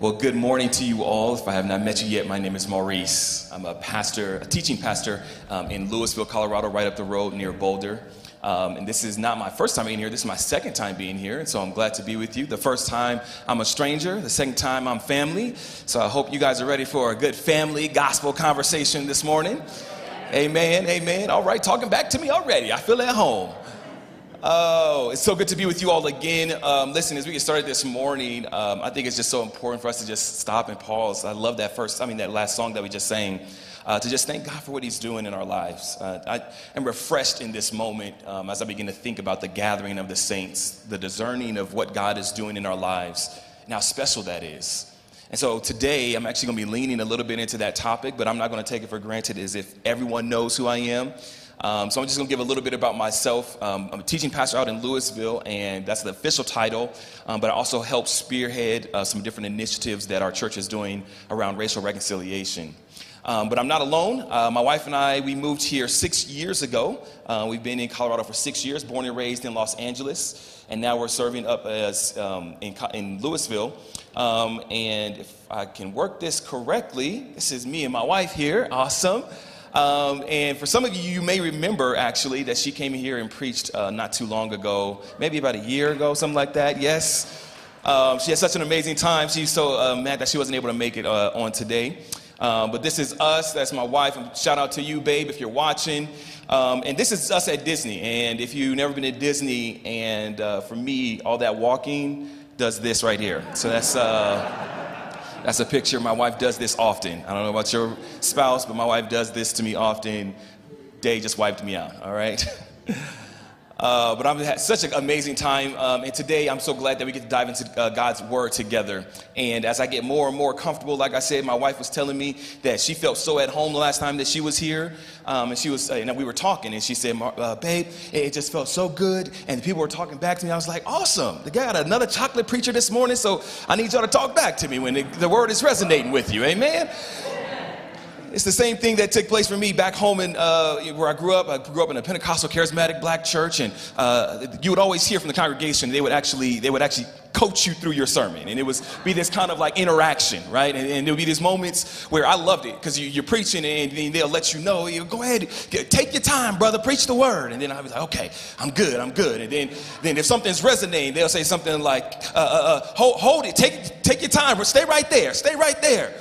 Well, good morning to you all. If I have not met you yet, my name is Maurice. I'm a pastor, a teaching pastor um, in Louisville, Colorado, right up the road near Boulder. Um, and this is not my first time being here. This is my second time being here, and so I'm glad to be with you. The first time I'm a stranger, the second time I'm family. So I hope you guys are ready for a good family gospel conversation this morning. Amen, amen. All right, talking back to me already. I feel at home. Oh, it's so good to be with you all again. Um, listen, as we get started this morning, um, I think it's just so important for us to just stop and pause. I love that first, I mean, that last song that we just sang, uh, to just thank God for what He's doing in our lives. Uh, I am refreshed in this moment um, as I begin to think about the gathering of the saints, the discerning of what God is doing in our lives, and how special that is. And so today, I'm actually going to be leaning a little bit into that topic, but I'm not going to take it for granted as if everyone knows who I am. Um, so I'm just going to give a little bit about myself. Um, I'm a teaching pastor out in Louisville, and that's the official title. Um, but I also help spearhead uh, some different initiatives that our church is doing around racial reconciliation. Um, but I'm not alone. Uh, my wife and I, we moved here six years ago. Uh, we've been in Colorado for six years, born and raised in Los Angeles, and now we're serving up as um, in, in, Louisville. Um, and if I can work this correctly, this is me and my wife here. Awesome. Um, and for some of you, you may remember actually that she came here and preached uh, not too long ago, maybe about a year ago, something like that. Yes. Um, she had such an amazing time. She's so uh, mad that she wasn't able to make it uh, on today. Um, but this is us. That's my wife. Shout out to you, babe, if you're watching. Um, and this is us at Disney. And if you've never been to Disney, and uh, for me, all that walking does this right here. So that's. That's a picture. My wife does this often. I don't know about your spouse, but my wife does this to me often. Day just wiped me out, all right? Uh, but I've had such an amazing time. Um, and today I'm so glad that we get to dive into uh, God's Word together. And as I get more and more comfortable, like I said, my wife was telling me that she felt so at home the last time that she was here. Um, and she was, uh, and we were talking, and she said, uh, Babe, it just felt so good. And people were talking back to me. I was like, Awesome. The guy got another chocolate preacher this morning, so I need y'all to talk back to me when the, the Word is resonating with you. Amen. It's the same thing that took place for me back home in uh, where I grew up. I grew up in a Pentecostal charismatic black church, and uh, you would always hear from the congregation. They would actually they would actually coach you through your sermon, and it was be this kind of like interaction, right? And, and there would be these moments where I loved it because you, are preaching, and they'll let you know, you go ahead, take your time, brother, preach the word. And then I was like, okay, I'm good, I'm good. And then then if something's resonating, they'll say something like, uh, uh, uh hold, hold it, take take your time, stay right there, stay right there.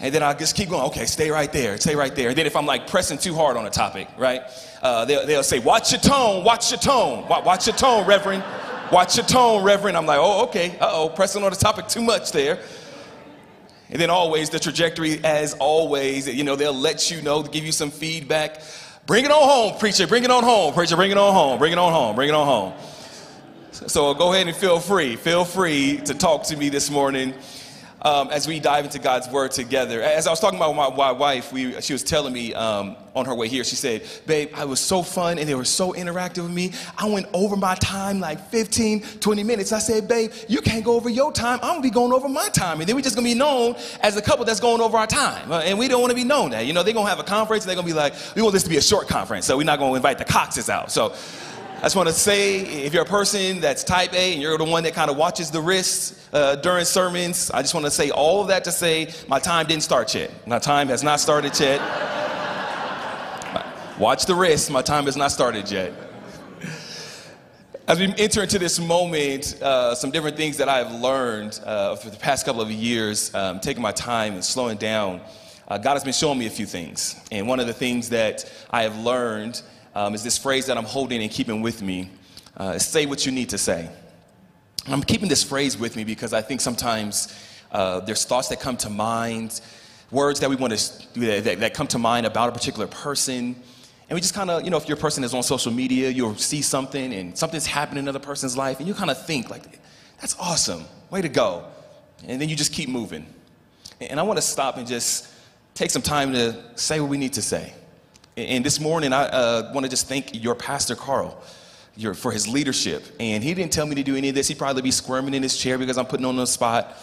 And then I just keep going, okay, stay right there, stay right there. And then if I'm like pressing too hard on a topic, right, uh, they'll, they'll say, watch your tone, watch your tone, watch your tone, Reverend. Watch your tone, Reverend. I'm like, oh, okay, uh oh, pressing on the topic too much there. And then always the trajectory, as always, you know, they'll let you know, give you some feedback. Bring it on home, preacher, bring it on home, preacher, bring it on home, bring it on home, bring it on home. So go ahead and feel free, feel free to talk to me this morning um, as we dive into God's word together. As I was talking about my, my wife, we, she was telling me um, on her way here, she said, Babe, I was so fun and they were so interactive with me. I went over my time like 15, 20 minutes. I said, Babe, you can't go over your time. I'm gonna be going over my time. And then we're just gonna be known as a couple that's going over our time. Uh, and we don't wanna be known that. You know, they're gonna have a conference and they're gonna be like, We want this to be a short conference, so we're not gonna invite the Coxes out. So I just want to say if you're a person that's type A and you're the one that kind of watches the wrists uh, during sermons, I just want to say all of that to say my time didn't start yet. My time has not started yet. Watch the wrists, my time has not started yet. As we enter into this moment, uh, some different things that I have learned uh, for the past couple of years, um, taking my time and slowing down, uh, God has been showing me a few things. And one of the things that I have learned um, is this phrase that I'm holding and keeping with me uh, say what you need to say. And I'm keeping this phrase with me because I think sometimes uh, there's thoughts that come to mind, words that we want to that, that come to mind about a particular person. And we just kind of, you know, if your person is on social media, you'll see something and something's happening in another person's life, and you kind of think, like, that's awesome, way to go. And then you just keep moving. And I want to stop and just take some time to say what we need to say. And this morning, I uh, want to just thank your pastor, Carl, your, for his leadership. And he didn't tell me to do any of this. He'd probably be squirming in his chair because I'm putting on the spot.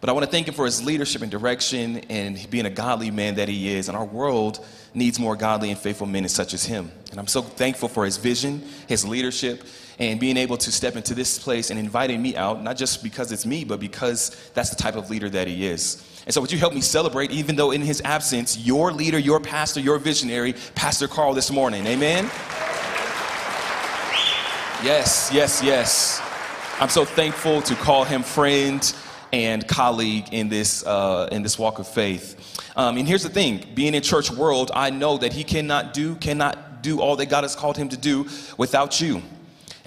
But I want to thank him for his leadership and direction and being a godly man that he is. And our world needs more godly and faithful men such as him. And I'm so thankful for his vision, his leadership, and being able to step into this place and inviting me out, not just because it's me, but because that's the type of leader that he is. And so, would you help me celebrate, even though in his absence, your leader, your pastor, your visionary, Pastor Carl, this morning? Amen? Yes, yes, yes. I'm so thankful to call him friend and colleague in this, uh, in this walk of faith. Um, and here's the thing being in church world, I know that he cannot do, cannot do all that God has called him to do without you.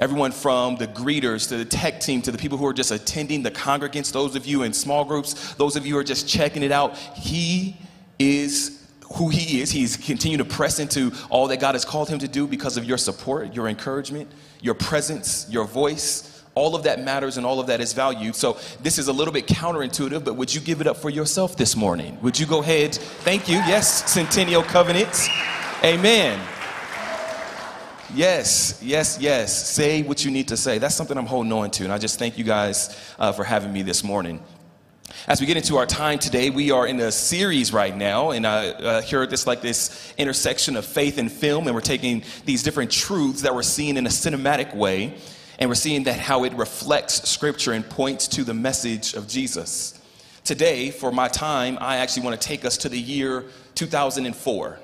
Everyone from the greeters to the tech team to the people who are just attending, the congregants, those of you in small groups, those of you who are just checking it out, he is who he is. He's continued to press into all that God has called him to do because of your support, your encouragement, your presence, your voice all of that matters and all of that is valued. So this is a little bit counterintuitive, but would you give it up for yourself this morning? Would you go ahead? Thank you. Yes, Centennial Covenants. Amen. Yes, yes, yes. Say what you need to say. That's something I'm holding on to. And I just thank you guys uh, for having me this morning. As we get into our time today, we are in a series right now, and I uh, hear this like this intersection of faith and film, and we're taking these different truths that we're seeing in a cinematic way and we're seeing that how it reflects scripture and points to the message of Jesus. Today, for my time, I actually want to take us to the year 2004.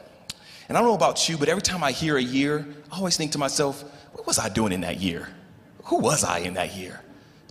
And I don't know about you, but every time I hear a year, I always think to myself, what was I doing in that year? Who was I in that year?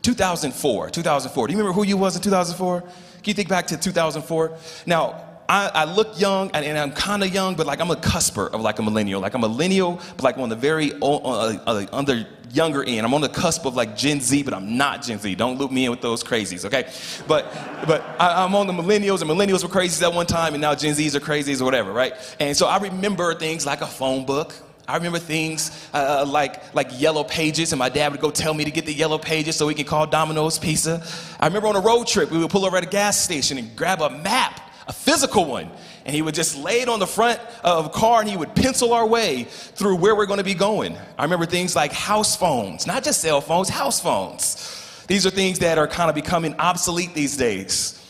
2004, 2004. Do you remember who you was in 2004? Can you think back to 2004? Now, I, I look young and, and I'm kind of young, but like I'm a cusper of like a millennial. Like I'm a millennial, but like on the very uh, uh, under younger end. I'm on the cusp of like Gen Z, but I'm not Gen Z. Don't loop me in with those crazies, okay? But but I, am on the millennials, and millennials were crazies at one time, and now Gen Zs are crazies or whatever, right? And so I remember things like a phone book. I remember things uh, like, like yellow pages, and my dad would go tell me to get the yellow pages so we could call Domino's Pizza. I remember on a road trip, we would pull over at a gas station and grab a map a physical one. And he would just lay it on the front of a car and he would pencil our way through where we're going to be going. I remember things like house phones, not just cell phones, house phones. These are things that are kind of becoming obsolete these days.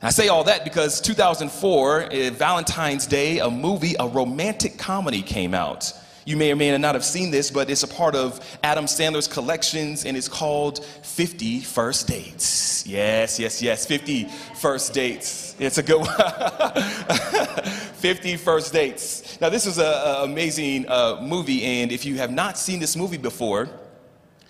I say all that because 2004, eh, Valentine's Day, a movie, a romantic comedy came out. You may or may not have seen this, but it's a part of Adam Sandler's collections and it's called 50 First Dates. Yes, yes, yes, 50 First Dates. It's a good one. 50 First Dates. Now, this is an amazing uh, movie, and if you have not seen this movie before,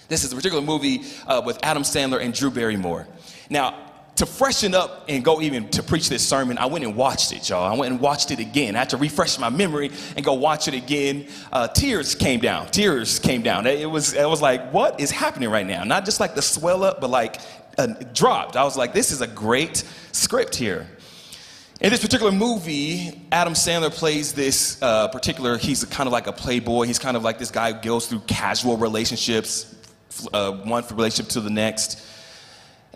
this is a particular movie uh, with Adam Sandler and Drew Barrymore. Now, to freshen up and go even to preach this sermon, I went and watched it, y'all. I went and watched it again. I had to refresh my memory and go watch it again. Uh, tears came down. Tears came down. It was, it was like, what is happening right now? Not just like the swell up, but like uh, dropped. I was like, this is a great script here. In this particular movie, Adam Sandler plays this uh, particular, he's kind of like a playboy. He's kind of like this guy who goes through casual relationships, uh, one relationship to the next.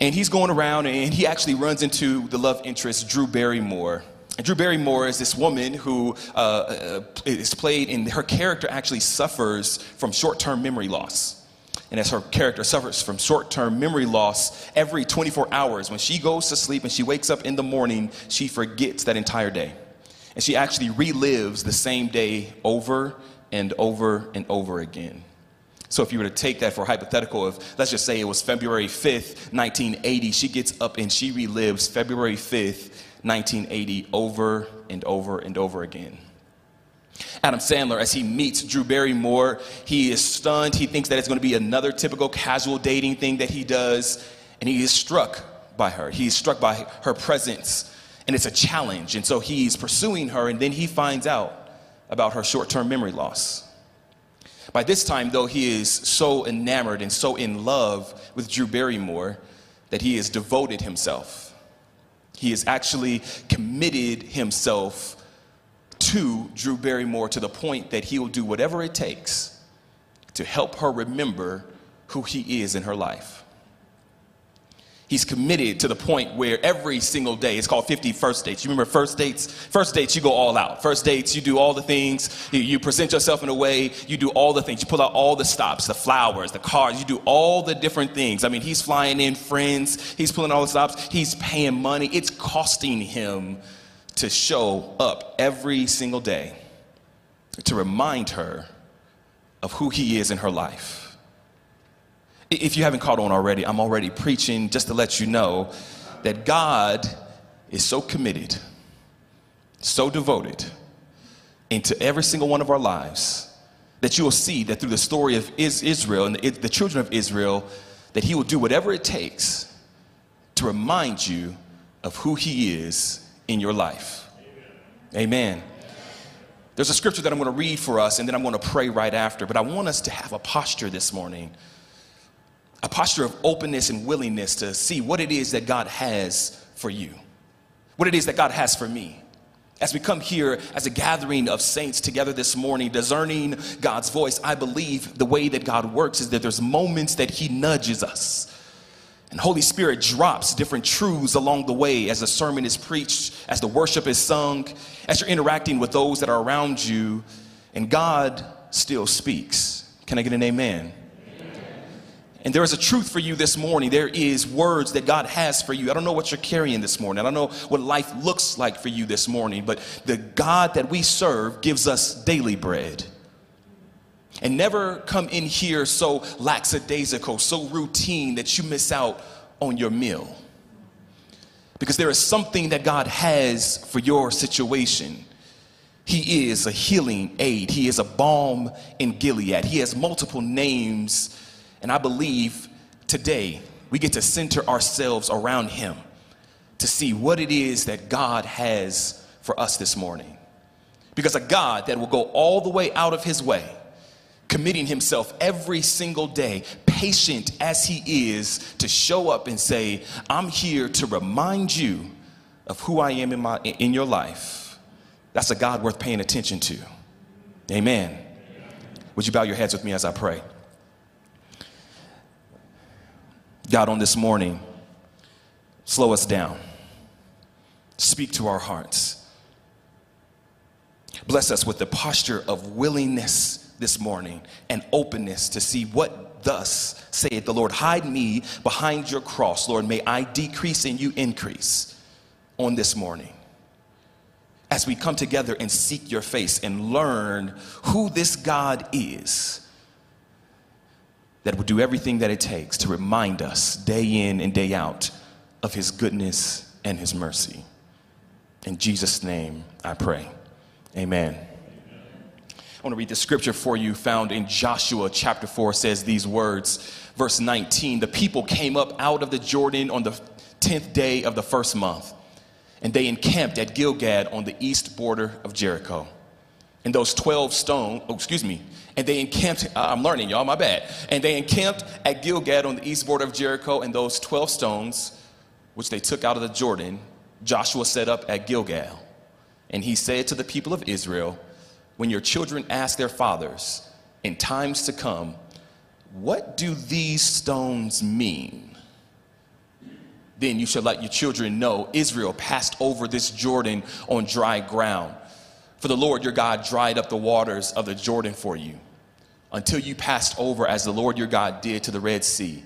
And he's going around and he actually runs into the love interest, Drew Barrymore. And Drew Barrymore is this woman who uh, uh is played, and her character actually suffers from short term memory loss. And as her character suffers from short term memory loss, every 24 hours, when she goes to sleep and she wakes up in the morning, she forgets that entire day. And she actually relives the same day over and over and over again. So if you were to take that for hypothetical of, let's just say it was February 5th, 1980, she gets up and she relives February 5th, 1980 over and over and over again. Adam Sandler, as he meets Drew Barrymore, he is stunned. He thinks that it's going to be another typical casual dating thing that he does, and he is struck by her. He's struck by her presence, and it's a challenge. And so he's pursuing her, and then he finds out about her short term memory loss. By this time, though, he is so enamored and so in love with Drew Barrymore that he has devoted himself. He has actually committed himself to Drew Barrymore to the point that he will do whatever it takes to help her remember who he is in her life. He's committed to the point where every single day, it's called 50 first dates. You remember first dates? First dates, you go all out. First dates, you do all the things. You, you, present yourself in a way, you do all the things. You pull out all the stops, the flowers, the cards, you do all the different things. I mean, he's flying in friends, he's pulling all the stops, he's paying money. It's costing him to show up every single day to remind her of who he is in her life. If you haven't caught on already, I'm already preaching just to let you know that God is so committed, so devoted into every single one of our lives that you will see that through the story of Israel and the children of Israel, that He will do whatever it takes to remind you of who He is in your life. Amen. Amen. There's a scripture that I'm going to read for us, and then I'm going to pray right after. But I want us to have a posture this morning a posture of openness and willingness to see what it is that God has for you, what it is that God has for me. As we come here as a gathering of saints together this morning, discerning God's voice, I believe the way that God works is that there's moments that He nudges us. And Holy Spirit drops different truths along the way as the sermon is preached, as the worship is sung, as you're interacting with those that are around you, and God still speaks. Can I get an amen? And there is a truth for you this morning. There is words that God has for you. I don't know what you're carrying this morning. I don't know what life looks like for you this morning, but the God that we serve gives us daily bread. And never come in here so lackadaisical, so routine that you miss out on your meal. Because there is something that God has for your situation. He is a healing aid. He is a balm in Gilead. He has multiple names and I believe today we get to center ourselves around Him to see what it is that God has for us this morning. Because a God that will go all the way out of His way, committing Himself every single day, patient as He is, to show up and say, I'm here to remind you of who I am in, my, in your life. That's a God worth paying attention to. Amen. Would you bow your heads with me as I pray? God, on this morning, slow us down. Speak to our hearts. Bless us with the posture of willingness this morning and openness to see what thus saith the Lord. Hide me behind your cross, Lord. May I decrease and you increase on this morning. As we come together and seek your face and learn who this God is that will do everything that it takes to remind us day in and day out of his goodness and his mercy. In Jesus' name, I pray. Amen. I want to read the scripture for you found in Joshua chapter 4 says these words verse 19 the people came up out of the Jordan on the 10th day of the first month and they encamped at Gilgal on the east border of Jericho and those 12 stone, oh, excuse me, and they encamped, uh, I'm learning, y'all, my bad. And they encamped at Gilgal on the east border of Jericho, and those 12 stones, which they took out of the Jordan, Joshua set up at Gilgal. And he said to the people of Israel, When your children ask their fathers in times to come, What do these stones mean? Then you shall let your children know Israel passed over this Jordan on dry ground for the Lord your God dried up the waters of the Jordan for you until you passed over as the Lord your God did to the Red Sea,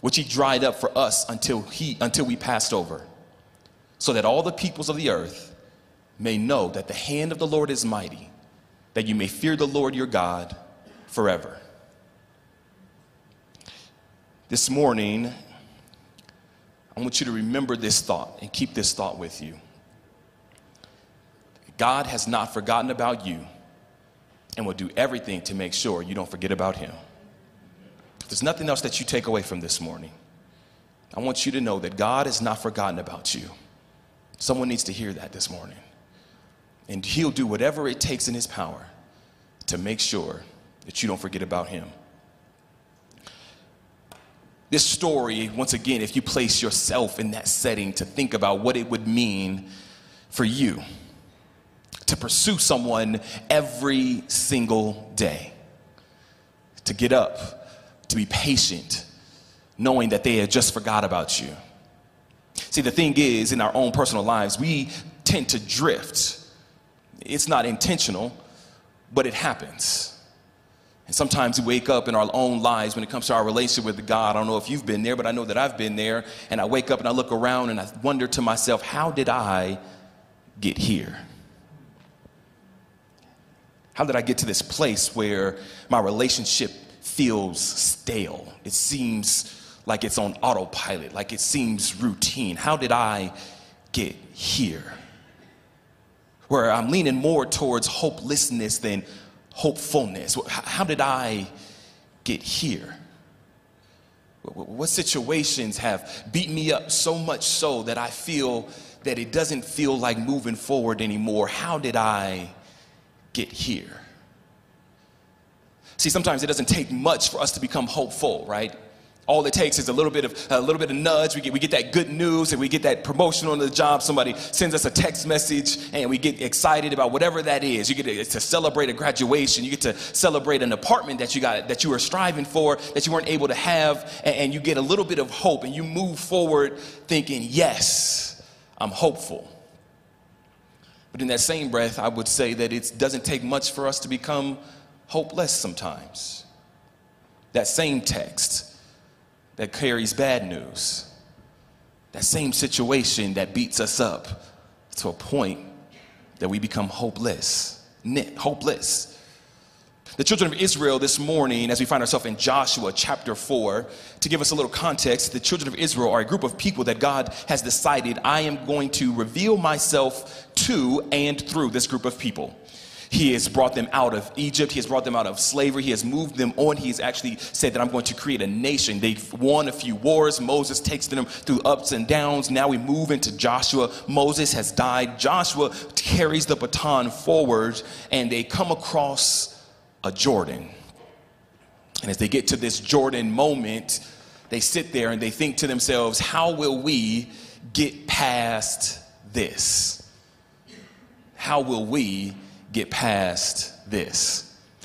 which he dried up for us until, he, until we passed over, so that all the peoples of the earth may know that the hand of the Lord is mighty, that you may fear the Lord your God forever. This morning, I want you to remember this thought and keep this thought with you. God has not forgotten about you and will do everything to make sure you don't forget about Him. If there's nothing else that you take away from this morning, I want you to know that God has not forgotten about you. Someone needs to hear that this morning. And He'll do whatever it takes in His power to make sure that you don't forget about Him. This story, once again, if you place yourself in that setting to think about what it would mean for you to pursue someone every single day, to get up, to be patient, knowing that they had just forgot about you, See, the thing is, in our own personal lives, we tend to drift. It's not intentional, but it happens. And sometimes we wake up in our own lives when it comes to our relationship with God. I don't know if you've been there, but I know that I've been there. And I wake up and I look around and I wonder to myself, how did I get here? How did I get to this place where my relationship feels stale? It seems like it's on autopilot, like it seems routine. How did I get here? Where I'm leaning more towards hopelessness than hopefulness. How did I get here? What situations have beat me up so much so that I feel that it doesn't feel like moving forward anymore? How did I get here? See, sometimes it doesn't take much for us to become hopeful, right? all it takes is a little bit of a little bit of nudge. We get we get that good news and we get that promotion on the job. Somebody sends us a text message and we get excited about whatever that is. You get to, to celebrate a graduation. You get to celebrate an apartment that you got that you were striving for that you weren't able to have, and, and you get a little bit of hope and you move forward thinking, yes, I'm hopeful. But in that same breath, I would say that it doesn't take much for us to become hopeless sometimes. That same text that carries bad news. That same situation that beats us up to a point that we become hopeless. Hopeless. The children of Israel this morning, as we find ourselves in Joshua chapter 4, to give us a little context, the children of Israel are a group of people that God has decided I am going to reveal myself to and through this group of people. He has brought them out of Egypt. He has brought them out of slavery. He has moved them on. He has actually said that I'm going to create a nation. They've won a few wars. Moses takes them through ups and downs. Now we move into Joshua. Moses has died. Joshua carries the baton forward, and they come across a Jordan. And as they get to this Jordan moment, they sit there and they think to themselves, how will we get past this? How will we get past this.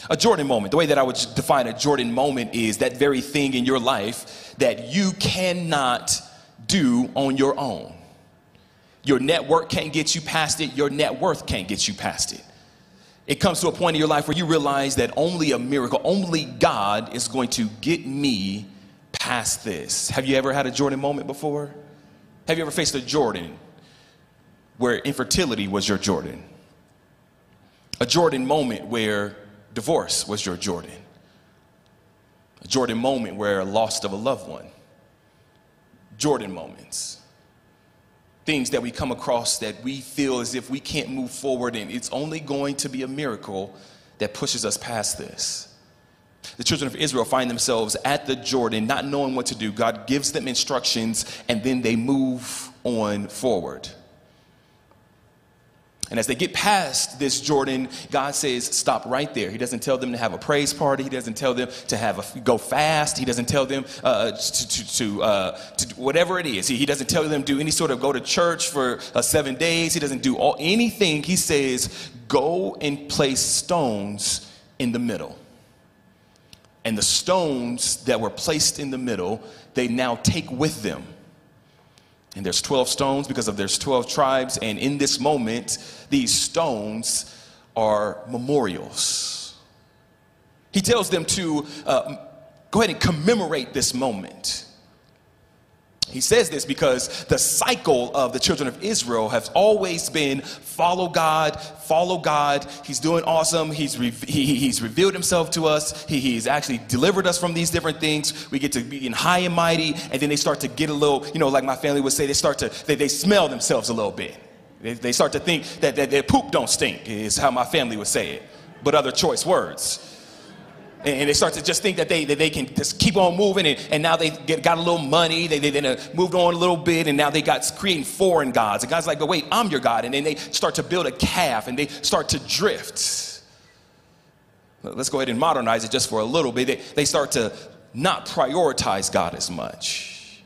A Jordan moment, the way that I would define a Jordan moment is that very thing in your life that you cannot do on your own. Your network can't get you past it, your net worth can't get you past it. It comes to a point in your life where you realize that only a miracle, only God is going to get me past this. Have you ever had a Jordan moment before? Have you ever faced a Jordan where infertility was your Jordan? a Jordan moment where divorce was your Jordan, a Jordan moment where loss of a loved one, Jordan moments. Things that we come across that we feel as if we can't move forward, and it's only going to be a miracle that pushes us past this. The children of Israel find themselves at the Jordan, not knowing what to do. God gives them instructions, and then they move on forward. And as they get past this Jordan, God says, stop right there. He doesn't tell them to have a praise party. He doesn't tell them to have a, go fast. He doesn't tell them uh, to, to, to, uh, to, whatever it is. He, he, doesn't tell them do any sort of go to church for uh, seven days. He doesn't do all, anything. He says, go and place stones in the middle. And the stones that were placed in the middle, they now take with them and there's 12 stones because of there's 12 tribes. And in this moment, these stones are memorials. He tells them to uh, go ahead and commemorate this moment. He says this because the cycle of the children of Israel has always been follow God, follow God. He's doing awesome. He's, re- he, he's revealed himself to us. He, he's actually delivered us from these different things. We get to be in high and mighty, and then they start to get a little, you know, like my family would say, they start to, they, they smell themselves a little bit. They, they start to think that, that their poop don't stink, is how my family would say it, but other choice words and they start to just think that they, that they can just keep on moving and, and now they get, got a little money they, they then uh, moved on a little bit and now they got creating foreign gods. And god's like but wait i'm your god. And then they start to build a calf and they start to drift. Let's go ahead and modernize it just for a little bit. They, they start to not prioritize god as much.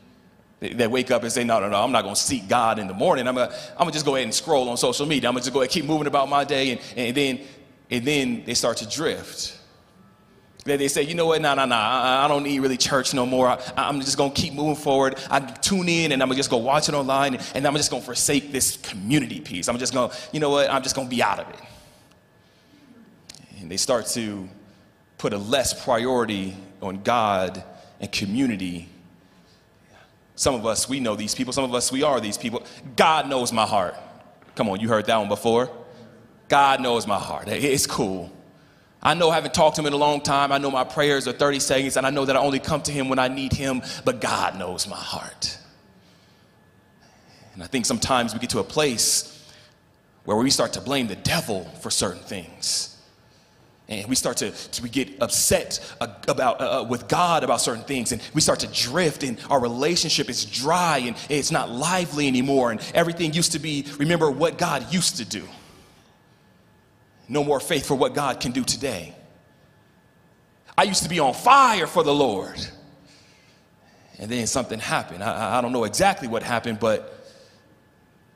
They, they wake up and say no no no i'm not going to seek god in the morning. I'm going I'm to just go ahead and scroll on social media. I'm going to just go ahead and keep moving about my day. And, and then and then they start to drift That they say, you know what, nah, nah, nah, I don't need really church no more. I, I'm just gonna keep moving forward. I tune in and I'm just gonna watch it online and, and I'm just gonna forsake this community piece. I'm just gonna, you know what, I'm just gonna be out of it. And they start to put a less priority on God and community. Some of us, we know these people. Some of us, we are these people. God knows my heart. Come on, you heard that one before? God knows my heart. It's cool. I know I haven't talked to him in a long time. I know my prayers are 30 seconds, and I know that I only come to him when I need him, but God knows my heart. And I think sometimes we get to a place where we start to blame the devil for certain things. And we start to, to we get upset about uh, uh, with God about certain things, and we start to drift, and our relationship is dry and it's not lively anymore. And everything used to be remember what God used to do. No more faith for what God can do today. I used to be on fire for the Lord, and then something happened. I, I don't know exactly what happened, but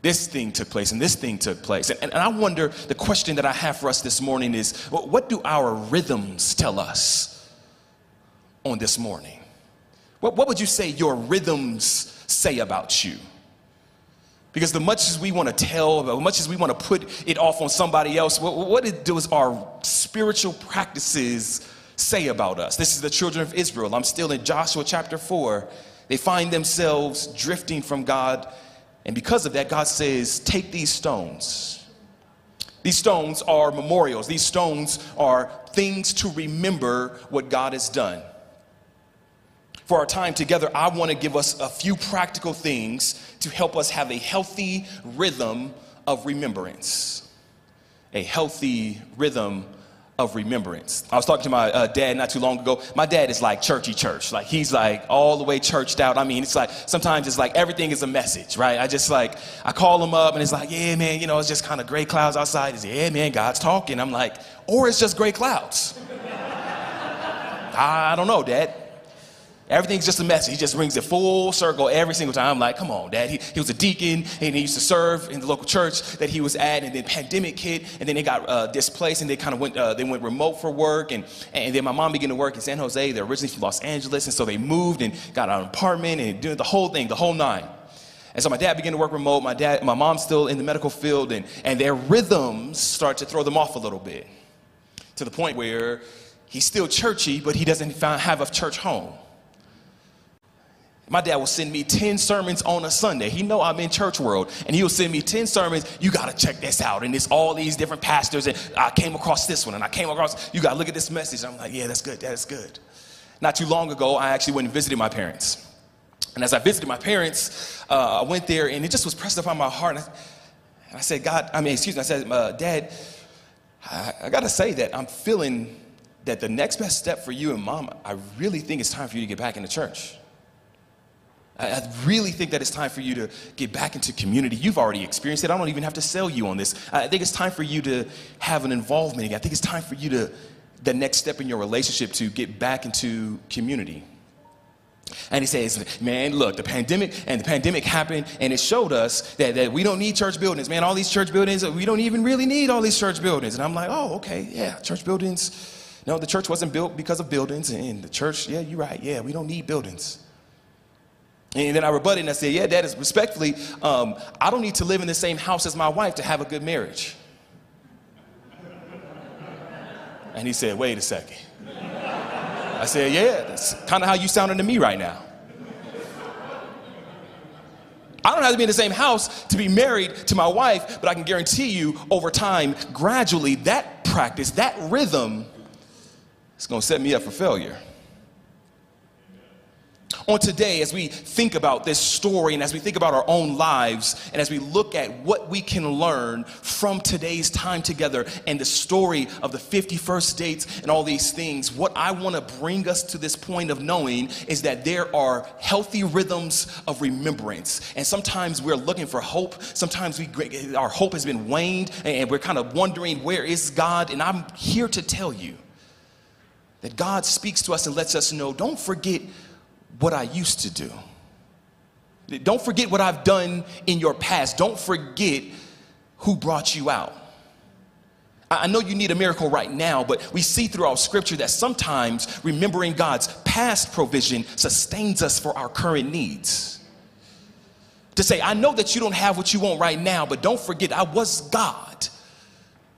this thing took place and this thing took place. And, and, I wonder the question that I have for us this morning is what do our rhythms tell us on this morning? What, what would you say your rhythms say about you? Because the much as we want to tell, as much as we want to put it off on somebody else, what, what does our spiritual practices say about us? This is the children of Israel. I'm still in Joshua chapter 4. They find themselves drifting from God and because of that, God says, Take these stones. These stones are memorials, these stones are things to remember what God has done. For our time together, I want to give us a few practical things to help us have a healthy rhythm of remembrance. A healthy rhythm of remembrance. I was talking to my uh, dad not too long ago. My dad is like churchy church. Like he's like all the way churched out. I mean, it's like sometimes it's like everything is a message, right? I just like I call him up and it's like, yeah, man, you know, it's just kind of gray clouds outside. He's like, yeah, man, God's talking. I'm like, or it's just gray clouds. I don't know, Dad. Everything's just a mess. He just brings it full circle every single time. I'm like, come on, Dad. He, he was a deacon and he used to serve in the local church that he was at, and then pandemic hit, and then they got uh, displaced and they kind of went uh, they went remote for work, and and then my mom began to work in San Jose. They're originally from Los Angeles, and so they moved and got an apartment and doing the whole thing, the whole nine. And so my dad began to work remote. My dad, my mom's still in the medical field, and and their rhythms start to throw them off a little bit, to the point where he's still churchy, but he doesn't have a church home. My dad will send me 10 sermons on a Sunday. He know I'm in church world. And he'll send me 10 sermons. You got to check this out. And it's all these different pastors. And I came across this one and I came across, you got to look at this message. I'm like, yeah, that's good. That's good. Not too long ago, I actually went and visited my parents. And as I visited my parents, uh, I went there and it just was pressed upon my heart. And I, and I said, God, I mean, excuse me, I said, uh, Dad, I, I got to say that I'm feeling that the next best step for you and mom, I really think it's time for you to get back into church. I really think that it's time for you to get back into community. You've already experienced it. I don't even have to sell you on this. I think it's time for you to have an involvement. I think it's time for you to, the next step in your relationship, to get back into community. And he says, man, look, the pandemic, and the pandemic happened, and it showed us that, that we don't need church buildings. Man, all these church buildings, we don't even really need all these church buildings. And I'm like, oh, okay, yeah, church buildings. No, the church wasn't built because of buildings, and the church, yeah, you're right, yeah, we don't need buildings. And then I rebutted and I said, Yeah, Dad, is respectfully, um, I don't need to live in the same house as my wife to have a good marriage. And he said, Wait a second. I said, Yeah, that's kind of how you sounding to me right now. I don't have to be in the same house to be married to my wife, but I can guarantee you over time, gradually, that practice, that rhythm is going to set me up for failure on today as we think about this story and as we think about our own lives and as we look at what we can learn from today's time together and the story of the 51st dates and all these things, what I want to bring us to this point of knowing is that there are healthy rhythms of remembrance. And sometimes we're looking for hope. Sometimes we, our hope has been waned and we're kind of wondering, where is God? And I'm here to tell you that God speaks to us and lets us know don't forget what I used to do. Don't forget what I've done in your past. Don't forget who brought you out. I know you need a miracle right now, but we see throughout scripture that sometimes remembering God's past provision sustains us for our current needs. To say, I know that you don't have what you want right now, but don't forget, I was God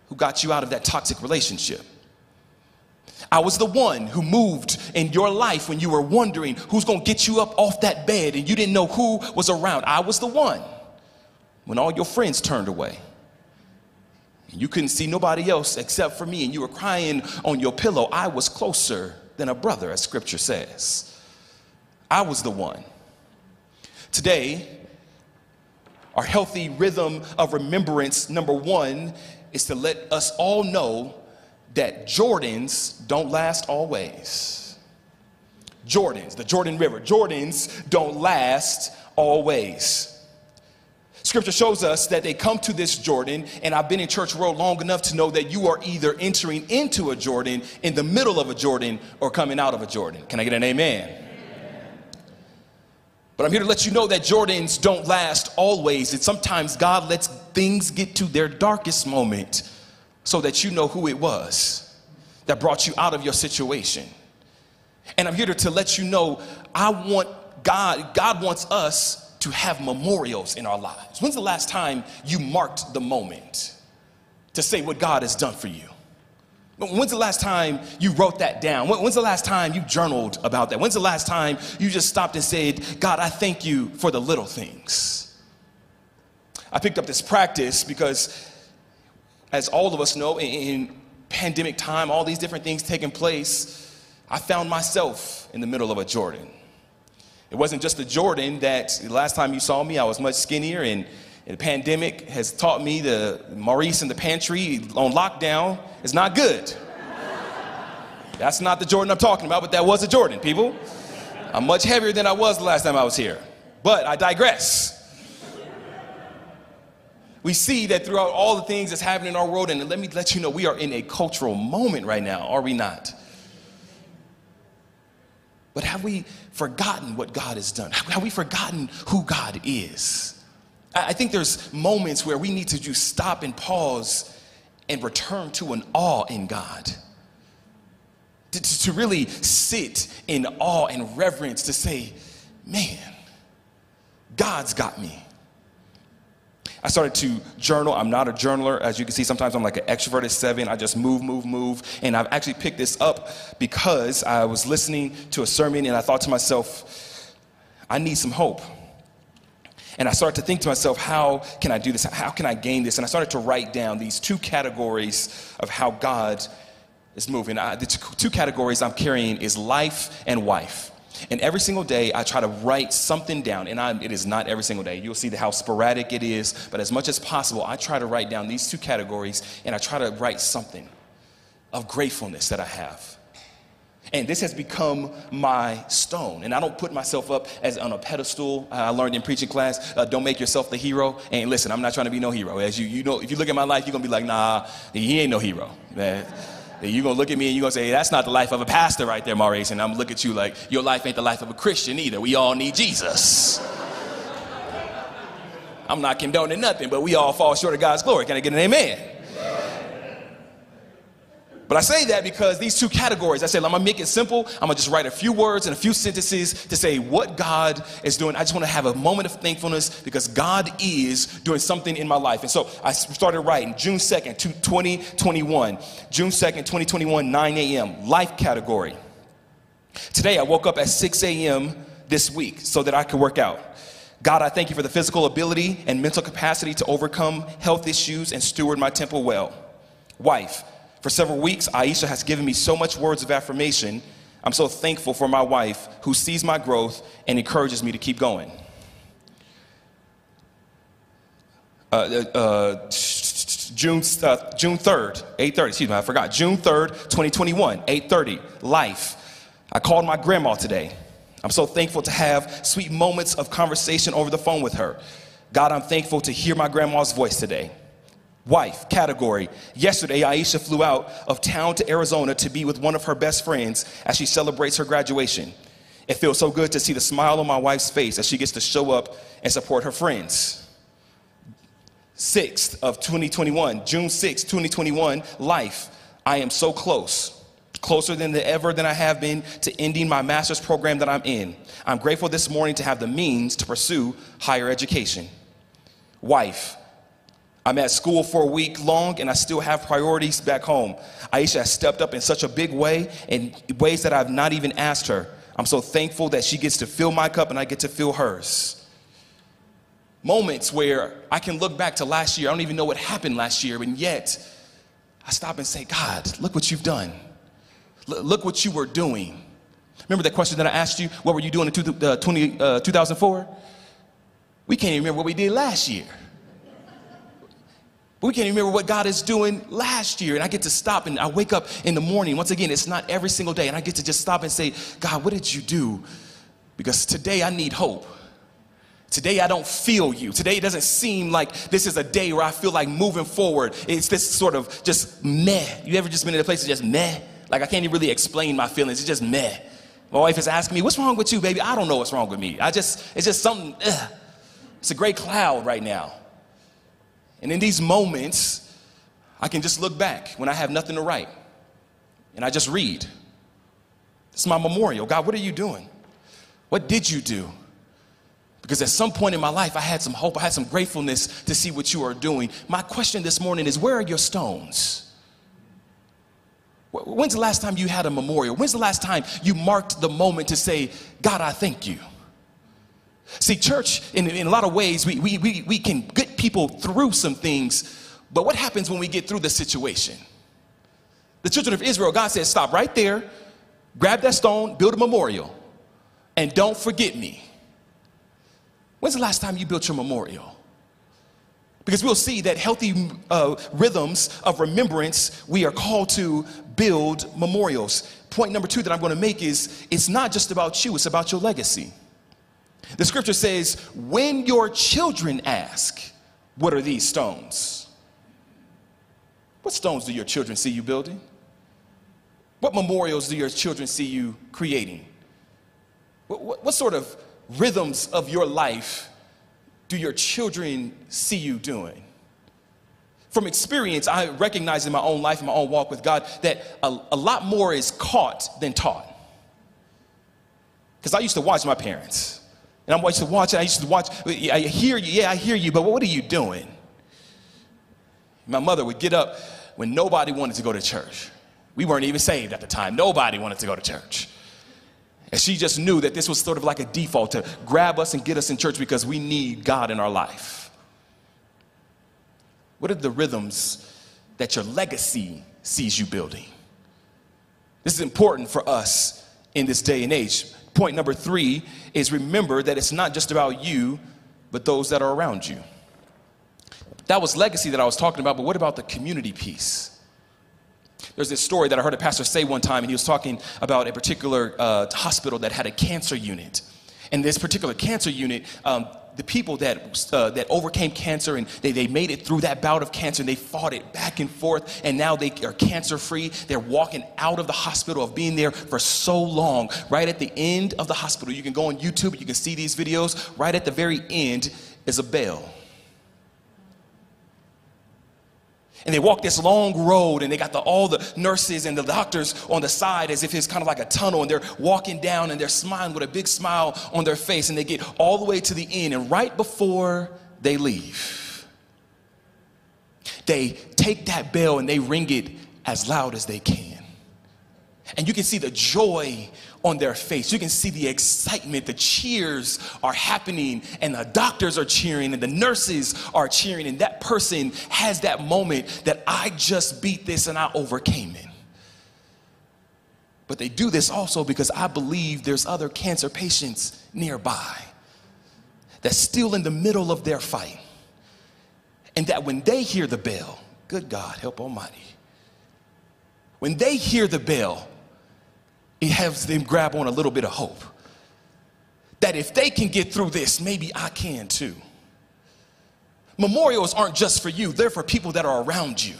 who got you out of that toxic relationship. I was the one who moved in your life when you were wondering who's gonna get you up off that bed and you didn't know who was around. I was the one when all your friends turned away. And You couldn't see nobody else except for me, and you were crying on your pillow. I was closer than a brother, as scripture says. I was the one. Today, our healthy rhythm of remembrance, number one, is to let us all know that Jordans don't last always. Jordans, the Jordan River, Jordans don't last always. Scripture shows us that they come to this Jordan, and I've been in church world long enough to know that you are either entering into a Jordan, in the middle of a Jordan, or coming out of a Jordan. Can I get an amen? amen. But I'm here to let you know that Jordans don't last always, and sometimes God lets things get to their darkest moment so that you know who it was that brought you out of your situation. And I'm here to, let you know I want God, God wants us to have memorials in our lives. When's the last time you marked the moment to say what God has done for you? When's the last time you wrote that down? When's the last time you journaled about that? When's the last time you just stopped and said, God, I thank you for the little things? I picked up this practice because, as all of us know, in pandemic time, all these different things taking place, I found myself in the middle of a Jordan. It wasn't just the Jordan that the last time you saw me, I was much skinnier, and the pandemic has taught me the Maurice in the pantry on lockdown is not good. That's not the Jordan I'm talking about, but that was a Jordan, people. I'm much heavier than I was the last time I was here. But I digress. We see that throughout all the things that's happening in our world, and let me let you know, we are in a cultural moment right now, are we not? But have we forgotten what God has done? Have we forgotten who God is? I think there's moments where we need to just stop and pause and return to an awe in God. To, to really sit in awe and reverence to say, man, God's got me. I started to journal. I'm not a journaler. As you can see, sometimes I'm like an extroverted seven. I just move, move, move. And I've actually picked this up because I was listening to a sermon and I thought to myself, I need some hope. And I started to think to myself, how can I do this? How can I gain this? And I started to write down these two categories of how God is moving. I, the two categories I'm carrying is life and wife. And every single day, I try to write something down. And I, it is not every single day. You'll see how sporadic it is. But as much as possible, I try to write down these two categories and I try to write something of gratefulness that I have. And this has become my stone. And I don't put myself up as on a pedestal. I learned in preaching class, uh, don't make yourself the hero. And listen, I'm not trying to be no hero. As you, you know, if you look at my life, you're gonna be like, nah, he ain't no hero. Man you're gonna look at me and you're gonna say, hey, that's not the life of a pastor right there, Maurice. And I'm gonna look at you like, your life ain't the life of a Christian either. We all need Jesus. I'm not condoning nothing, but we all fall short of God's glory. Can I get an amen? But I say that because these two categories, I said, I'm gonna make it simple. I'm gonna just write a few words and a few sentences to say what God is doing. I just wanna have a moment of thankfulness because God is doing something in my life. And so I started writing June 2nd, 2021. June 2nd, 2021, 9 a.m., life category. Today I woke up at 6 a.m. this week so that I could work out. God, I thank you for the physical ability and mental capacity to overcome health issues and steward my temple well. Wife, for several weeks, Aisha has given me so much words of affirmation. I'm so thankful for my wife who sees my growth and encourages me to keep going. Uh, uh, uh June, uh, June 3rd, 8.30, excuse me, I forgot. June 3rd, 2021, 8.30, life. I called my grandma today. I'm so thankful to have sweet moments of conversation over the phone with her. God, I'm thankful to hear my grandma's voice today. Wife category. Yesterday, Aisha flew out of town to Arizona to be with one of her best friends as she celebrates her graduation. It feels so good to see the smile on my wife's face as she gets to show up and support her friends. 6th of 2021, June 6, 2021, life. I am so close, closer than ever than I have been to ending my master's program that I'm in. I'm grateful this morning to have the means to pursue higher education. Wife, I'm at school for a week long and I still have priorities back home. Aisha has stepped up in such a big way in ways that I've not even asked her. I'm so thankful that she gets to fill my cup and I get to fill hers. Moments where I can look back to last year, I don't even know what happened last year, and yet I stop and say, God, look what you've done. L- look what you were doing. Remember that question that I asked you? What were you doing in two, uh, 20, uh, 2004? We can't even remember what we did last year. We can't remember what God is doing last year. And I get to stop and I wake up in the morning. Once again, it's not every single day. And I get to just stop and say, God, what did you do? Because today I need hope. Today I don't feel you. Today it doesn't seem like this is a day where I feel like moving forward. It's this sort of just meh. You ever just been in a place that's just meh? Like I can't even really explain my feelings. It's just meh. My wife is asking me, what's wrong with you, baby? I don't know what's wrong with me. I just, it's just something, ugh. it's a great cloud right now. And in these moments, I can just look back when I have nothing to write and I just read. It's my memorial. God, what are you doing? What did you do? Because at some point in my life, I had some hope, I had some gratefulness to see what you are doing. My question this morning is where are your stones? When's the last time you had a memorial? When's the last time you marked the moment to say, God, I thank you? See, church, in, in a lot of ways, we, we, we, we can get people through some things, but what happens when we get through the situation? The children of Israel, God said, stop right there, grab that stone, build a memorial, and don't forget me. When's the last time you built your memorial? Because we'll see that healthy uh, rhythms of remembrance, we are called to build memorials. Point number two that I'm going to make is it's not just about you, it's about your legacy. The scripture says, when your children ask, What are these stones? What stones do your children see you building? What memorials do your children see you creating? What, what, what sort of rhythms of your life do your children see you doing? From experience, I recognize in my own life, in my own walk with God, that a, a lot more is caught than taught. Because I used to watch my parents. And I used to watch, I used to watch, I hear you, yeah, I hear you, but what are you doing? My mother would get up when nobody wanted to go to church. We weren't even saved at the time. Nobody wanted to go to church. And she just knew that this was sort of like a default to grab us and get us in church because we need God in our life. What are the rhythms that your legacy sees you building? This is important for us in this day and age. Point number three is remember that it's not just about you, but those that are around you. That was legacy that I was talking about, but what about the community piece? There's this story that I heard a pastor say one time, and he was talking about a particular uh, hospital that had a cancer unit. And this particular cancer unit, um, the people that, uh, that overcame cancer and they, they made it through that bout of cancer and they fought it back and forth and now they are cancer free. They're walking out of the hospital of being there for so long. Right at the end of the hospital, you can go on YouTube, you can see these videos. Right at the very end is a bell. And they walk this long road, and they got the, all the nurses and the doctors on the side as if it's kind of like a tunnel, and they're walking down and they're smiling with a big smile on their face, and they get all the way to the end. And right before they leave, they take that bell and they ring it as loud as they can. And you can see the joy on their face. You can see the excitement. The cheers are happening, and the doctors are cheering, and the nurses are cheering. And that person has that moment that I just beat this and I overcame it. But they do this also because I believe there's other cancer patients nearby that's still in the middle of their fight. And that when they hear the bell, good God, help Almighty, when they hear the bell, it helps them grab on a little bit of hope. That if they can get through this, maybe I can too. Memorials aren't just for you, they're for people that are around you.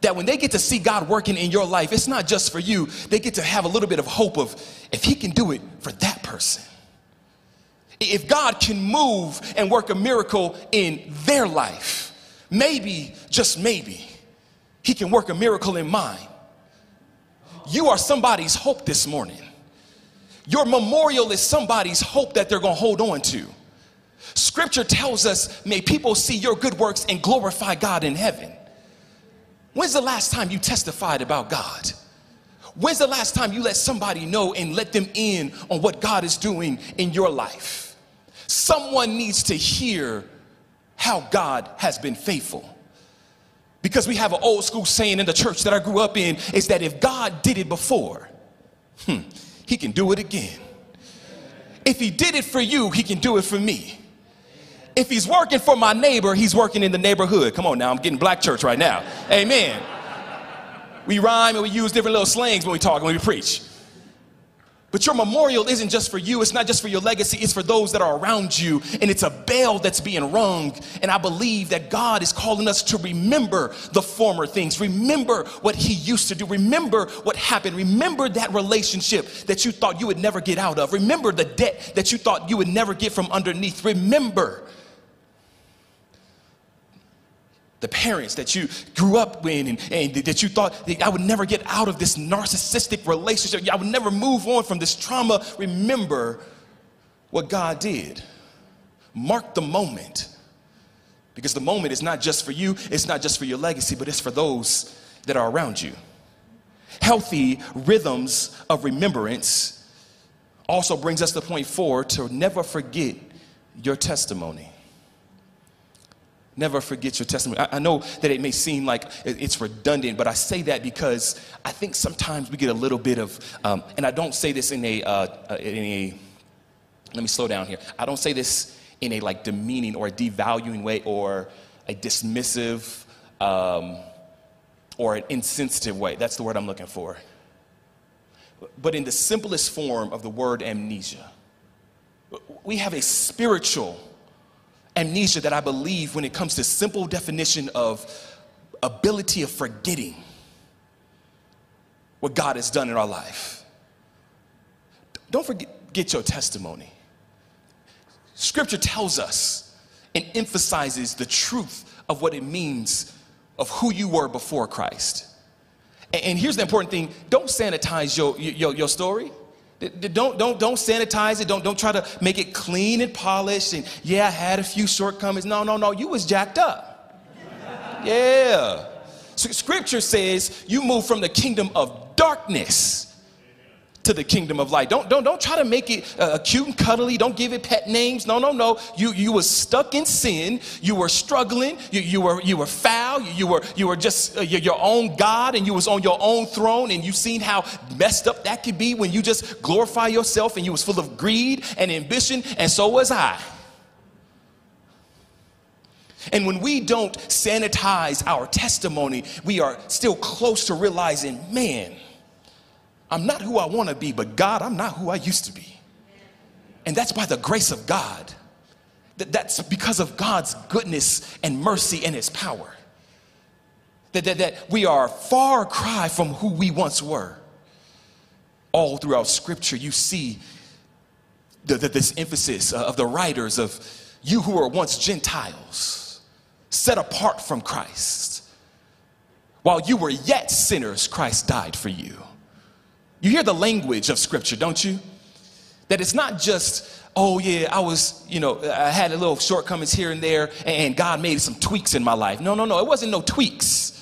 That when they get to see God working in your life, it's not just for you, they get to have a little bit of hope of if He can do it for that person. If God can move and work a miracle in their life, maybe, just maybe, He can work a miracle in mine. You are somebody's hope this morning. Your memorial is somebody's hope that they're gonna hold on to. Scripture tells us, may people see your good works and glorify God in heaven. When's the last time you testified about God? When's the last time you let somebody know and let them in on what God is doing in your life? Someone needs to hear how God has been faithful. Because we have an old school saying in the church that I grew up in is that if God did it before, hmm, he can do it again. If he did it for you, he can do it for me. If he's working for my neighbor, he's working in the neighborhood. Come on now, I'm getting black church right now. Amen. We rhyme and we use different little slangs when we talk and when we preach. But your memorial isn't just for you, it's not just for your legacy, it's for those that are around you. And it's a bell that's being rung. And I believe that God is calling us to remember the former things. Remember what He used to do. Remember what happened. Remember that relationship that you thought you would never get out of. Remember the debt that you thought you would never get from underneath. Remember the parents that you grew up with and, and, that you thought I would never get out of this narcissistic relationship. I would never move on from this trauma. Remember what God did. Mark the moment. Because the moment is not just for you, it's not just for your legacy, but it's for those that are around you. Healthy rhythms of remembrance also brings us to point four to never forget your testimony. Never forget your testimony. I, I, know that it may seem like it's redundant, but I say that because I think sometimes we get a little bit of, um, and I don't say this in a, uh, uh, in a, let me slow down here. I don't say this in a like demeaning or a devaluing way or a dismissive um, or an insensitive way. That's the word I'm looking for. But in the simplest form of the word amnesia, we have a spiritual amnesia that I believe when it comes to simple definition of ability of forgetting what God has done in our life. Don't forget your testimony. Scripture tells us and emphasizes the truth of what it means of who you were before Christ. And here's the important thing don't sanitize your, your, your story. Don't, don't, don't sanitize it. Don't, don't try to make it clean and polished. And yeah, I had a few shortcomings. No, no, no. You was jacked up. yeah. So scripture says you move from the kingdom of darkness to the kingdom of light. Don't, don't, don't try to make it uh, cute and cuddly. Don't give it pet names. No, no, no. You, you were stuck in sin. You were struggling. You, you, were, you were foul. You, were, you were just uh, your own God and you was on your own throne and you've seen how messed up that could be when you just glorify yourself and you was full of greed and ambition and so was I. And when we don't sanitize our testimony, we are still close to realizing, man, I'm not who I want to be, but God, I'm not who I used to be. And that's by the grace of God. That, That's because of God's goodness and mercy and his power. That, that, that we are far cry from who we once were. All throughout scripture, you see the, the, this emphasis of the writers of you who were once Gentiles, set apart from Christ. While you were yet sinners, Christ died for you. You hear the language of Scripture, don't you? That it's not just, oh yeah, I was, you know, I had a little shortcomings here and there, and God made some tweaks in my life. No, no, no, it wasn't no tweaks.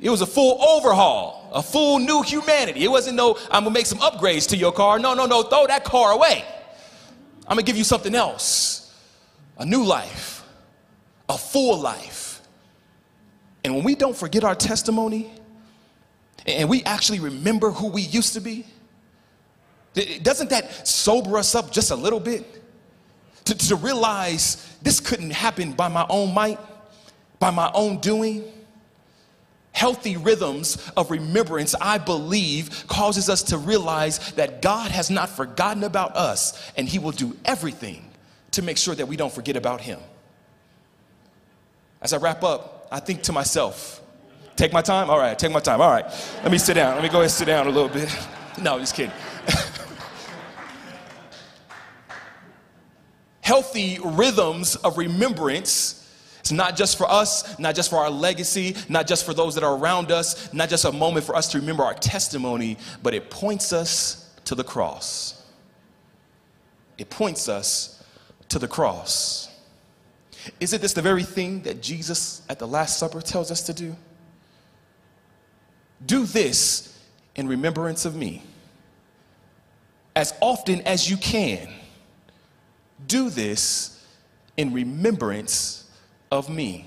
It was a full overhaul, a full new humanity. It wasn't no, I'm gonna make some upgrades to your car. No, no, no, throw that car away. I'm gonna give you something else a new life, a full life. And when we don't forget our testimony, and we actually remember who we used to be, doesn't that sober us up just a little bit? To, to realize this couldn't happen by my own might, by my own doing. Healthy rhythms of remembrance, I believe, causes us to realize that God has not forgotten about us and He will do everything to make sure that we don't forget about Him. As I wrap up, I think to myself, Take my time? All right, take my time. All right. Let me sit down. Let me go ahead and sit down a little bit. No, just kidding. Healthy rhythms of remembrance It's not just for us, not just for our legacy, not just for those that are around us, not just a moment for us to remember our testimony, but it points us to the cross. It points us to the cross. Isn't this the very thing that Jesus at the Last Supper tells us to do? Do this in remembrance of me. As often as you can, do this in remembrance of me.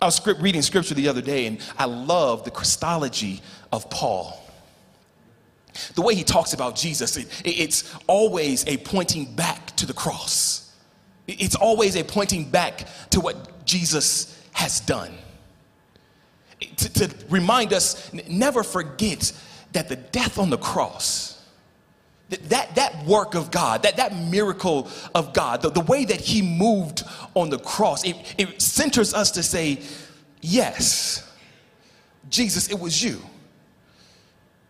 I was reading scripture the other day and I love the Christology of Paul. The way he talks about Jesus, it, it's always a pointing back to the cross. It's always a pointing back to what Jesus has done. To, to remind us, never forget that the death on the cross, that, that work of God, that, that miracle of God, the, the way that He moved on the cross, it, it centers us to say, Yes, Jesus, it was you.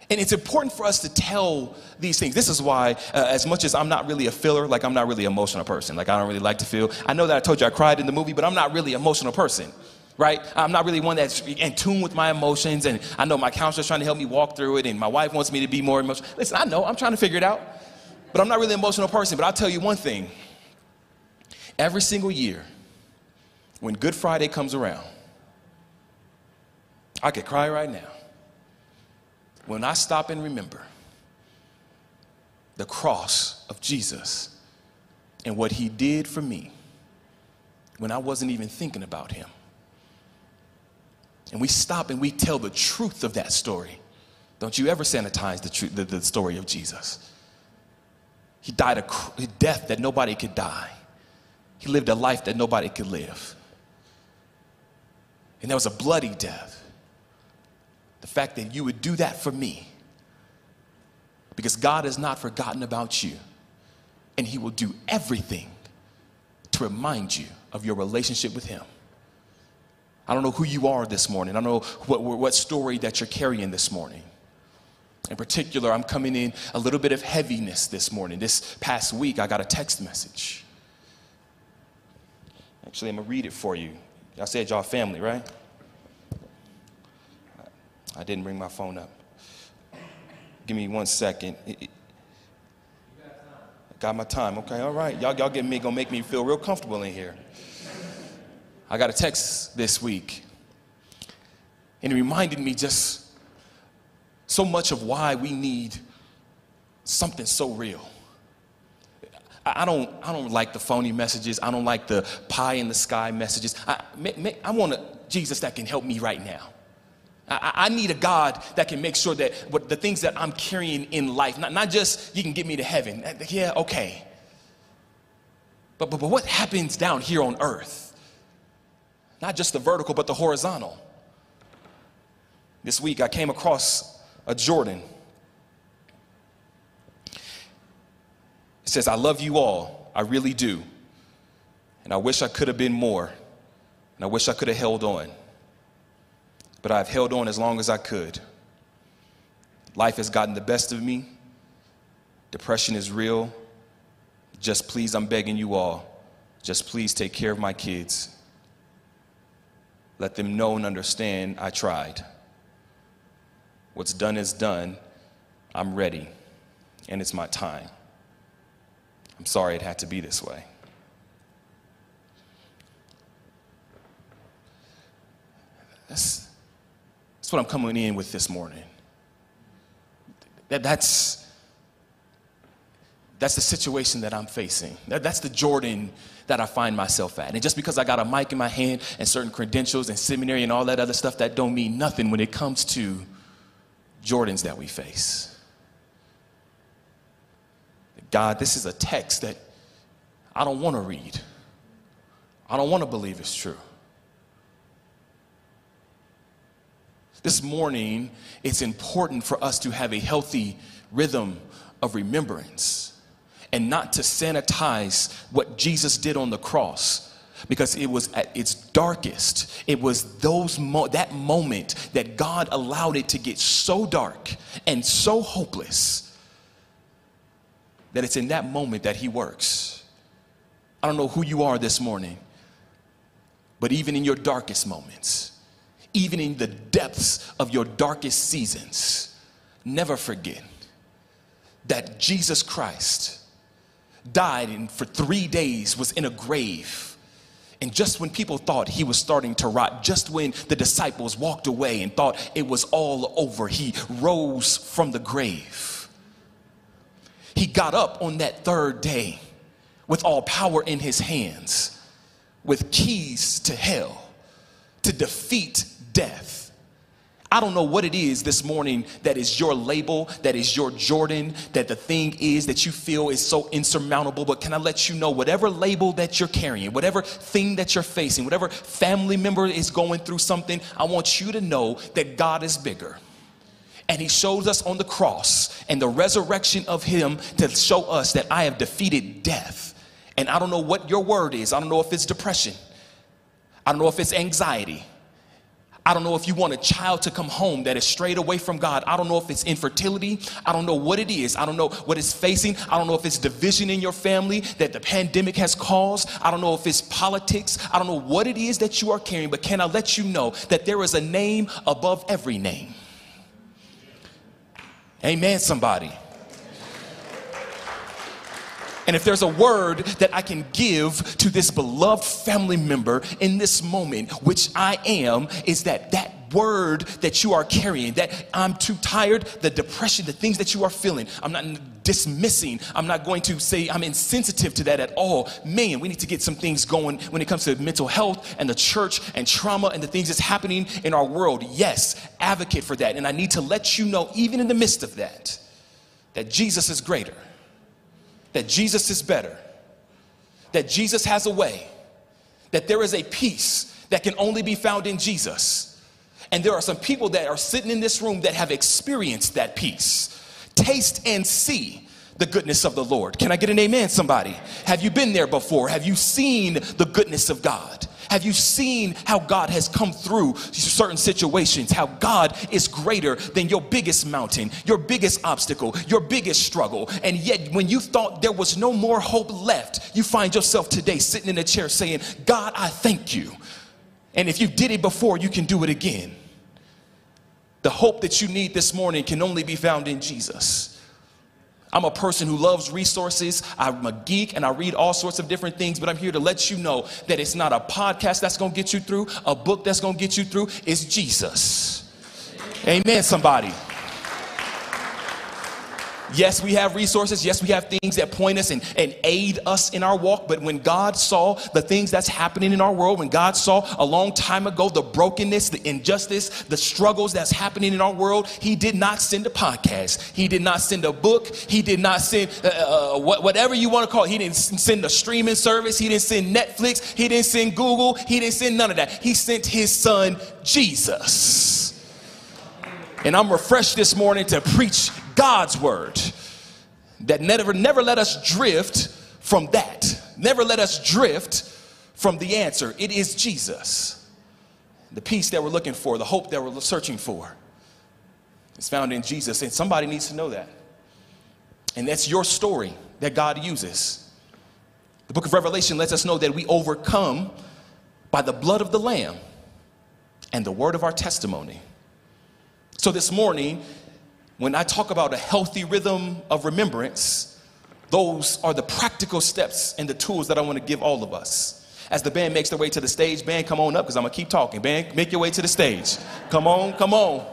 And it's important for us to tell these things. This is why, uh, as much as I'm not really a filler, like I'm not really an emotional person, like I don't really like to feel. I know that I told you I cried in the movie, but I'm not really an emotional person, right? I'm not really one that's in tune with my emotions. And I know my counselor's trying to help me walk through it, and my wife wants me to be more emotional. Listen, I know, I'm trying to figure it out, but I'm not really an emotional person. But I'll tell you one thing every single year, when Good Friday comes around, I could cry right now when I stop and remember the cross of Jesus and what he did for me when I wasn't even thinking about him. And we stop and we tell the truth of that story. Don't you ever sanitize the, truth, the, the story of Jesus. He died a death that nobody could die. He lived a life that nobody could live. And there was a bloody death. The fact that you would do that for me. Because God has not forgotten about you. And He will do everything to remind you of your relationship with Him. I don't know who you are this morning. I don't know what, what story that you're carrying this morning. In particular, I'm coming in a little bit of heaviness this morning. This past week, I got a text message. Actually, I'm going to read it for you. Y'all said y'all family, right? I didn't bring my phone up. Give me one second. got my time. Okay, all right. Y'all, y'all getting me gonna make me feel real comfortable in here. I got a text this week, and it reminded me just so much of why we need something so real. I don't, I don't like the phony messages. I don't like the pie in the sky messages. I, I want a Jesus that can help me right now. I, I, need a God that can make sure that what the things that I'm carrying in life, not, not just you can get me to heaven. Uh, yeah, okay. But, but, but what happens down here on earth? Not just the vertical, but the horizontal. This week I came across a Jordan. It says, I love you all. I really do. And I wish I could have been more. And I wish I could have held on but I've held on as long as I could. Life has gotten the best of me. Depression is real. Just please, I'm begging you all, just please take care of my kids. Let them know and understand I tried. What's done is done. I'm ready, and it's my time. I'm sorry it had to be this way. That's, that's what I'm coming in with this morning. That, that's, that's the situation that I'm facing. That, that's the Jordan that I find myself at. And just because I got a mic in my hand and certain credentials and seminary and all that other stuff, that don't mean nothing when it comes to Jordans that we face. God, this is a text that I don't want to read. I don't want to believe it's true. This morning, it's important for us to have a healthy rhythm of remembrance and not to sanitize what Jesus did on the cross because it was at its darkest. It was those mo- that moment that god allowed it to get so dark and so hopeless that it's in that moment that he works. I don't know who you are this morning But even in your darkest moments, even in the depths of your darkest seasons, never forget that Jesus Christ died and for three days was in a grave. And just when people thought he was starting to rot, just when the disciples walked away and thought it was all over, he rose from the grave. He got up on that third day with all power in his hands, with keys to hell to defeat death. I don't know what it is this morning that is your label, that is your Jordan, that the thing is that you feel is so insurmountable. But can I let you know, whatever label that you're carrying, whatever thing that you're facing, whatever family member is going through something, I want you to know that God is bigger. And he shows us on the cross and the resurrection of him to show us that I have defeated death. And I don't know what your word is. I don't know if it's depression. I don't know if it's anxiety. I don't know if you want a child to come home that is strayed away from God. I don't know if it's infertility. I don't know what it is. I don't know what it's facing. I don't know if it's division in your family that the pandemic has caused. I don't know if it's politics. I don't know what it is that you are carrying, but can I let you know that there is a name above every name? Amen, somebody. And if there's a word that I can give to this beloved family member in this moment, which I am, is that that word that you are carrying, that I'm too tired, the depression, the things that you are feeling, I'm not dismissing, I'm not going to say I'm insensitive to that at all. Man, we need to get some things going when it comes to mental health and the church and trauma and the things that's happening in our world. Yes, advocate for that. And I need to let you know, even in the midst of that, that Jesus is greater that Jesus is better, that Jesus has a way, that there is a peace that can only be found in Jesus. And there are some people that are sitting in this room that have experienced that peace. Taste and see the goodness of the Lord. Can I get an amen, somebody? Have you been there before? Have you seen the goodness of God? Have you seen how God has come through certain situations? How God is greater than your biggest mountain, your biggest obstacle, your biggest struggle. And yet, when you thought there was no more hope left, you find yourself today sitting in a chair saying, God, I thank you. And if you did it before, you can do it again. The hope that you need this morning can only be found in Jesus. I'm a person who loves resources. I'm a geek and I read all sorts of different things, but I'm here to let you know that it's not a podcast that's going to get you through, a book that's going to get you through. It's Jesus. Amen, somebody. Yes, we have resources. Yes, we have things that point us and, and aid us in our walk. But when God saw the things that's happening in our world, when God saw a long time ago the brokenness, the injustice, the struggles that's happening in our world, He did not send a podcast. He did not send a book. He did not send uh, uh, whatever you want to call it. He didn't send a streaming service. He didn't send Netflix. He didn't send Google. He didn't send none of that. He sent His Son, Jesus. And I'm refreshed this morning to preach God's word that never, never let us drift from that. Never let us drift from the answer. It is Jesus. The peace that we're looking for, the hope that we're searching for is found in Jesus. And somebody needs to know that. And that's your story that God uses. The book of Revelation lets us know that we overcome by the blood of the Lamb and the word of our testimony. So this morning, when I talk about a healthy rhythm of remembrance, those are the practical steps and the tools that I want to give all of us. As the band makes their way to the stage, band, come on up because I'm going to keep talking. Band, make your way to the stage. Come on, come on.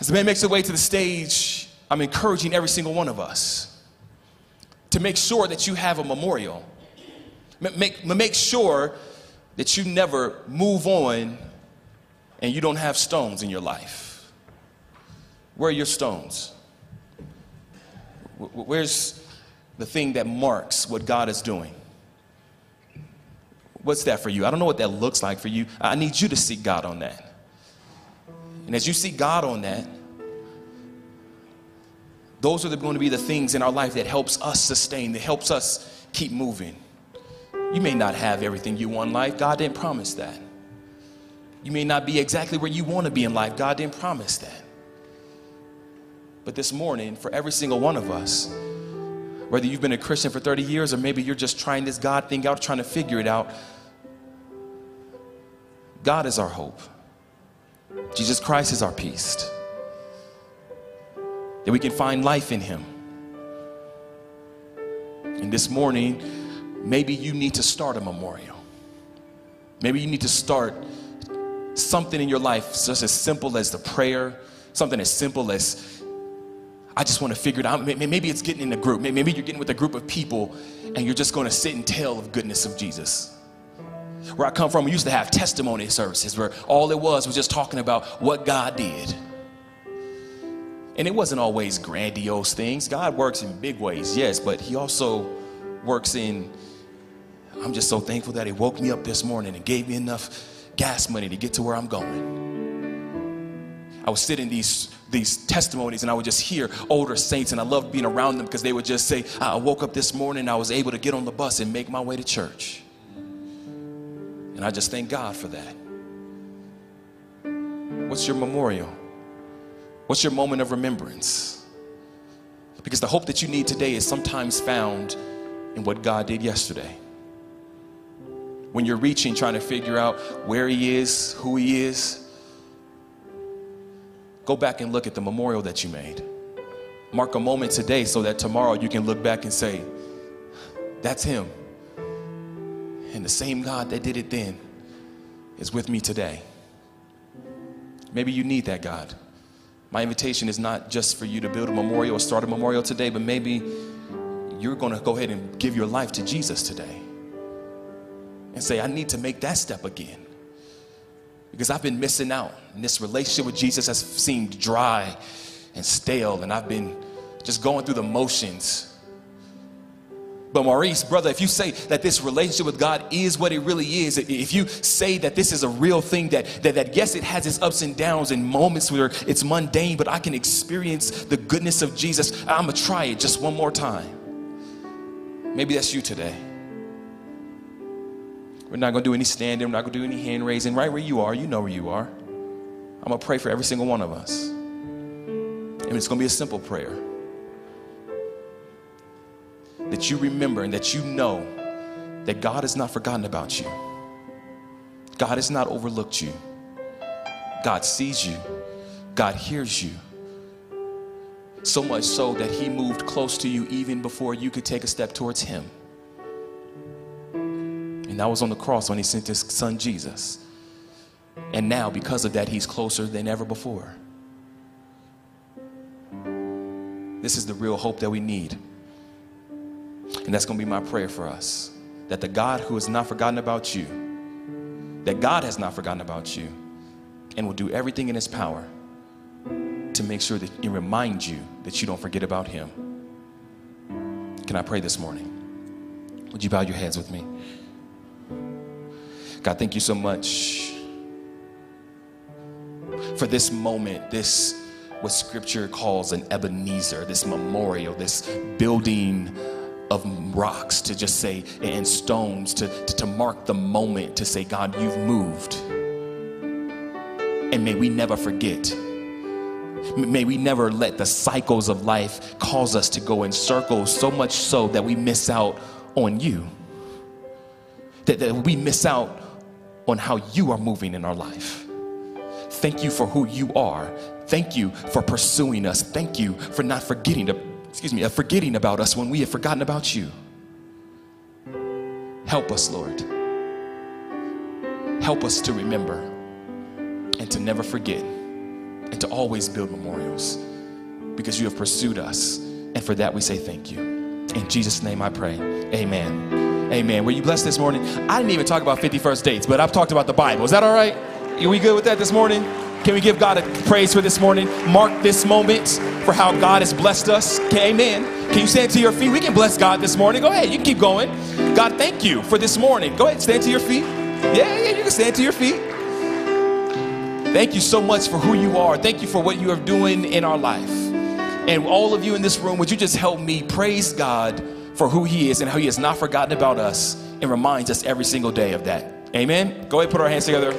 As the band makes their way to the stage, I'm encouraging every single one of us to make sure that you have a memorial. Make, make sure that you never move on and you don't have stones in your life. Where are your stones? Where's the thing that marks what God is doing? What's that for you? I don't know what that looks like for you. I need you to seek God on that. And as you seek God on that, those are going to be the things in our life that helps us sustain, that helps us keep moving. You may not have everything you want in life. God didn't promise that. You may not be exactly where you want to be in life. God didn't promise that. But this morning, for every single one of us, whether you've been a Christian for 30 years or maybe you're just trying this God thing out, trying to figure it out, God is our hope. Jesus Christ is our peace. That we can find life in Him. And this morning, maybe you need to start a memorial. Maybe you need to start something in your life, just as simple as the prayer, something as simple as I just want to figure it out. Maybe it's getting in a group. Maybe you're getting with a group of people and you're just going to sit and tell of goodness of Jesus. Where I come from, we used to have testimony services where all it was was just talking about what God did. And it wasn't always grandiose things. God works in big ways, yes, but He also works in. I'm just so thankful that He woke me up this morning and gave me enough gas money to get to where I'm going. I would sit in these these testimonies and I would just hear older saints and I loved being around them because they would just say, I woke up this morning, I was able to get on the bus and make my way to church. And I just thank God for that. What's your memorial? What's your moment of remembrance? Because the hope that you need today is sometimes found in what God did yesterday. When you're reaching, trying to figure out where He is, who He is, go back and look at the memorial that you made. Mark a moment today so that tomorrow you can look back and say, That's Him. And the same God that did it then is with me today. Maybe you need that God. My invitation is not just for you to build a memorial or start a memorial today, but maybe you're going to go ahead and give your life to Jesus today and say, I need to make that step again because I've been missing out. And this relationship with Jesus has seemed dry and stale, and I've been just going through the motions. But Maurice, brother, if you say that this relationship with God is what it really is, if you say that this is a real thing, that, that, that yes, it has its ups and downs and moments where it's mundane, but I can experience the goodness of Jesus, I'm gonna try it just one more time. Maybe that's you today. We're not gonna do any standing, we're not gonna do any hand raising. Right where you are, you know where you are. I'm gonna pray for every single one of us. And it's gonna be a simple prayer that you remember and that you know that God has not forgotten about you. God has not overlooked you. God sees you. God hears you. So much so that He moved close to you even before you could take a step towards Him. And that was on the cross when He sent His Son Jesus. And now, because of that, He's closer than ever before. This is the real hope that we need. And that's going to be my prayer for us that the God who has not forgotten about you, that God has not forgotten about you, and will do everything in his power to make sure that he remind you that you don't forget about him. Can I pray this morning? Would you bow your heads with me? God, thank you so much for this moment, this what scripture calls an Ebenezer, this memorial, this building of rocks to just say, and stones to, to, to mark the moment to say, God, you've moved. And may we never forget. May we never let the cycles of life cause us to go in circles so much so that we miss out on you. That, that we miss out on how you are moving in our life. Thank you for who you are. Thank you for pursuing us. Thank you for not forgetting to excuse me, of forgetting about us when we have forgotten about you. Help us, Lord. Help us to remember and to never forget and to always build memorials because you have pursued us. And for that, we say thank you. In Jesus' name I pray. Amen. Amen. Were you blessed this morning? I didn't even talk about 50 First Dates, but I've talked about the Bible. Is that all right? Are we good with that this morning? Can we give God a praise for this morning? Mark this moment for how God has blessed us. Okay, amen. Can you stand to your feet? We can bless God this morning. Go ahead, you can keep going. God, thank you for this morning. Go ahead, stand to your feet. Yeah, yeah, you can stand to your feet. Thank you so much for who you are. Thank you for what you are doing in our life. And all of you in this room, would you just help me praise God for who He is and how He has not forgotten about us and reminds us every single day of that? Amen. Go ahead, put our hands together.